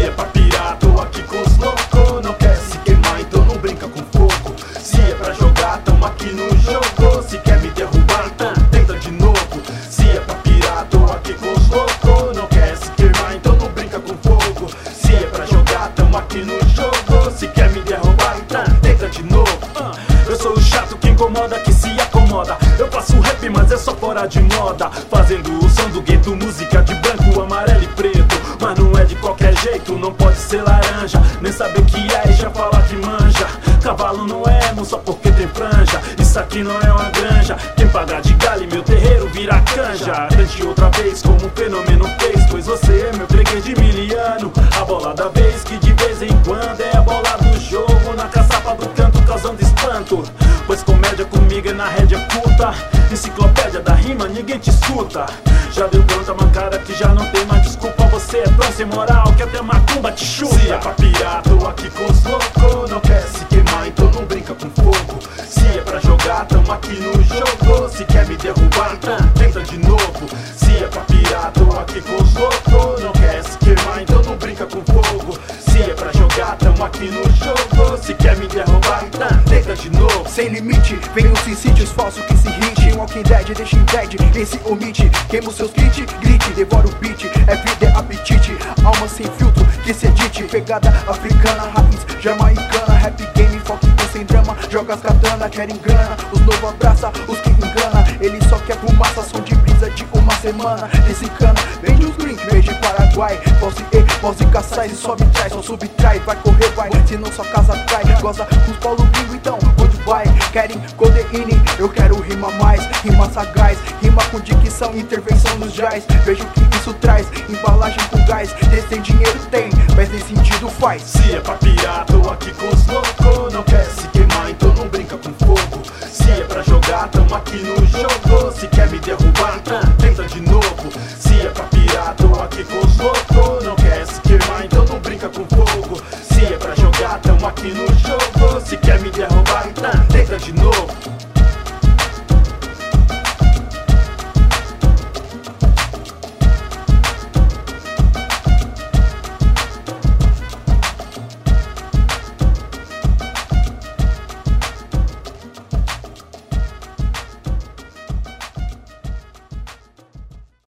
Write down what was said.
Se é pra pirar, tô aqui com os loucos. Não quer se queimar, então não brinca com fogo. Se é pra jogar, tamo aqui no jogo. Se quer me derrubar, então tenta de novo. Se é pra pirar, tô aqui com os loucos. Não quer se queimar, então não brinca com fogo. Se é pra jogar, tamo aqui no jogo. Se quer me derrubar, então tenta de novo. Eu sou o chato que incomoda, que se acomoda. Eu faço rap, mas é só fora de moda. Fazendo o som do gueto, música de branco, amarelo e preto. Mas não é de qualquer jeito, não pode ser laranja. Nem saber o que é e já falar que manja. Cavalo não é emo só porque tem franja. Isso aqui não é uma granja. Quem pagar de galho, meu terreiro vira canja. Cante outra vez como um fenômeno fez. Pois você é meu freguês de miliano. A bola da vez que de vez em quando é a bola do jogo. Na caçapa do canto causando espanto. Curta. Enciclopédia da rima, ninguém te escuta. Já deu tanta mancada que já não tem mais desculpa. Você é tão sem moral que até macumba te chuta. Se é pra pirar, tô aqui com os loucos. Não quer se queimar, então não brinca com fogo. Se é pra jogar, tamo aqui no jogo. Se quer me derrubar, então tenta de novo. Se é pra pirar, tô aqui com os loucos. Não quer se queimar, então não brinca com fogo. Se é pra jogar, tamo aqui no jogo. Sem limite, vem os suicídios falsos que se hit Walking Dead, deixa em dead, esse omite. Queima os seus kits, grite, devora o beat. É vida, é apetite, alma sem filtro Que se edite, pegada africana Raiz jamaicana, rap game Foco sem drama, joga as katana Querem grana, os novo abraça Os que engana, ele só quer fumaça Som de brisa de uma semana. Desencana, vende os drink, beijo Paraguai. Posse E, posse caçar, ele sobe traz Só subtrai, vai correr, vai. Se não sua casa trai, goza com os paulo gringo Então? Querem codeine, eu quero rima mais Rima sagaz, rima com dicção Intervenção nos jazz, vejo que isso traz Embalagem com gás, tem dinheiro tem Mas nem sentido faz Se é pra pirar, tô aqui com os loucos. Não quer se queimar, então não brinca com fogo. Se é pra jogar, tamo aqui no jogo. Se quer me derrubar, então tenta de novo. Se é pra pirar, tô aqui com os loucos. Não quer se queimar, então não brinca com fogo. Se é pra jogar, tamo aqui no